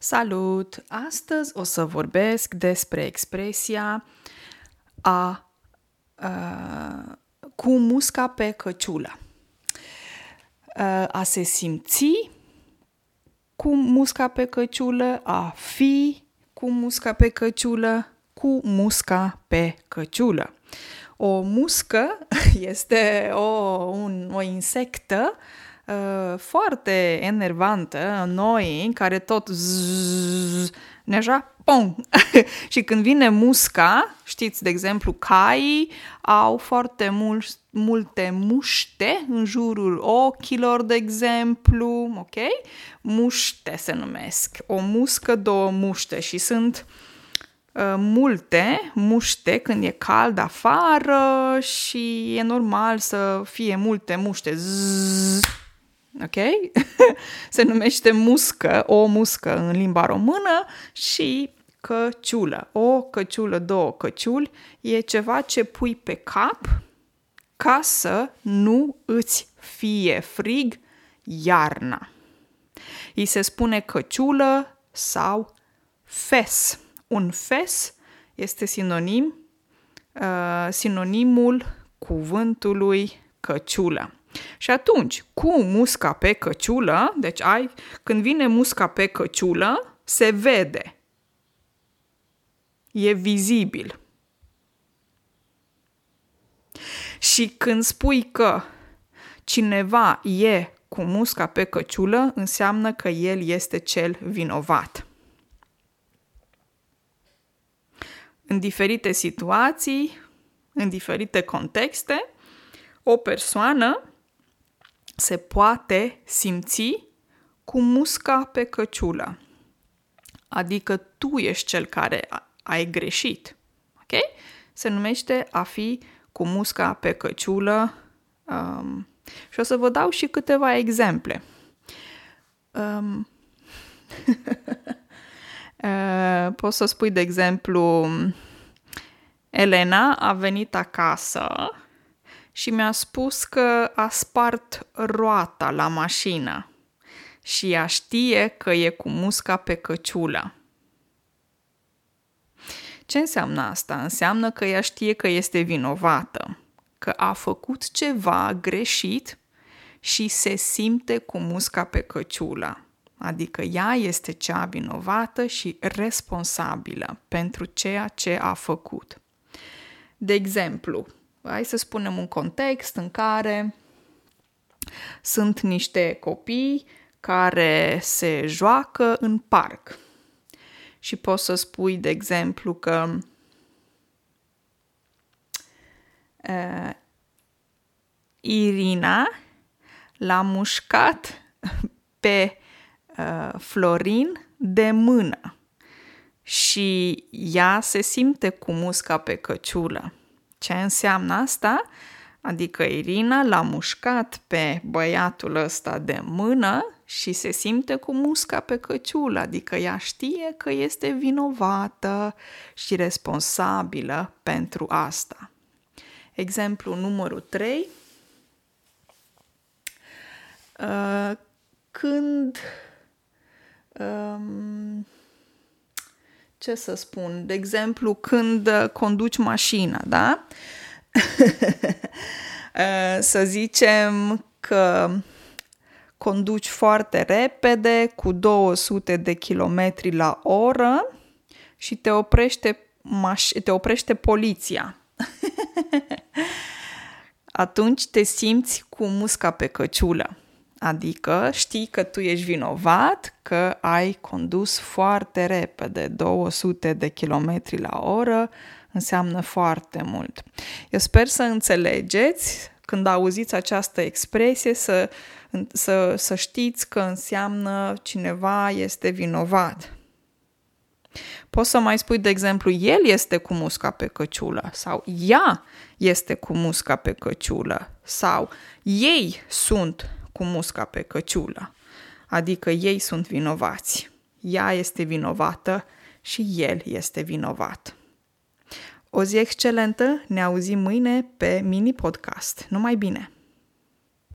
Salut! Astăzi o să vorbesc despre expresia a, a cu musca pe căciulă. A, a se simți cu musca pe căciulă, a fi cu musca pe căciulă, cu musca pe căciulă. O muscă este o, un, o insectă uh, foarte enervantă, noi, care tot zzz, așa, pom! și când vine musca, știți, de exemplu, caii au foarte mul- multe muște în jurul ochilor, de exemplu, ok? Muște se numesc. O muscă, două muște și sunt uh, Uh, multe muște când e cald afară și e normal să fie multe muște. Zzz, ok? Se numește muscă, o muscă în limba română și căciulă. O căciulă, două căciuli e ceva ce pui pe cap ca să nu îți fie frig iarna. Îi se spune căciulă sau fes. Un fes este sinonim, uh, sinonimul cuvântului căciulă. Și atunci, cu musca pe căciulă, deci ai, când vine musca pe căciulă, se vede. E vizibil. Și când spui că cineva e cu musca pe căciulă, înseamnă că el este cel vinovat. în diferite situații, în diferite contexte, o persoană se poate simți cu musca pe căciulă. Adică tu ești cel care ai greșit. Ok? Se numește a fi cu musca pe căciulă. Um, și o să vă dau și câteva exemple. Um, Uh, poți să spui, de exemplu, Elena a venit acasă și mi-a spus că a spart roata la mașină și ea știe că e cu musca pe căciulă. Ce înseamnă asta? Înseamnă că ea știe că este vinovată, că a făcut ceva greșit și se simte cu musca pe căciulă. Adică ea este cea vinovată și responsabilă pentru ceea ce a făcut. De exemplu, hai să spunem un context în care sunt niște copii care se joacă în parc. Și poți să spui, de exemplu, că uh, Irina l-a mușcat pe uh, Florin de mână și ea se simte cu musca pe căciulă. Ce înseamnă asta? Adică Irina l-a mușcat pe băiatul ăsta de mână și se simte cu musca pe căciulă, adică ea știe că este vinovată și responsabilă pentru asta. Exemplu numărul 3. Uh, când um, ce să spun, de exemplu, când uh, conduci mașina, da? Uh, să zicem că conduci foarte repede, cu 200 de kilometri la oră și te oprește, maș- te oprește poliția. Atunci te simți cu musca pe căciulă. Adică știi că tu ești vinovat, că ai condus foarte repede, 200 de kilometri la oră, înseamnă foarte mult. Eu sper să înțelegeți când auziți această expresie, să, să, să știți că înseamnă cineva este vinovat. Poți să mai spui, de exemplu, el este cu musca pe căciulă sau ea este cu musca pe căciulă sau ei sunt cu musca pe căciulă, adică ei sunt vinovați. Ea este vinovată și el este vinovat. O zi excelentă, ne auzim mâine pe mini podcast. Numai bine!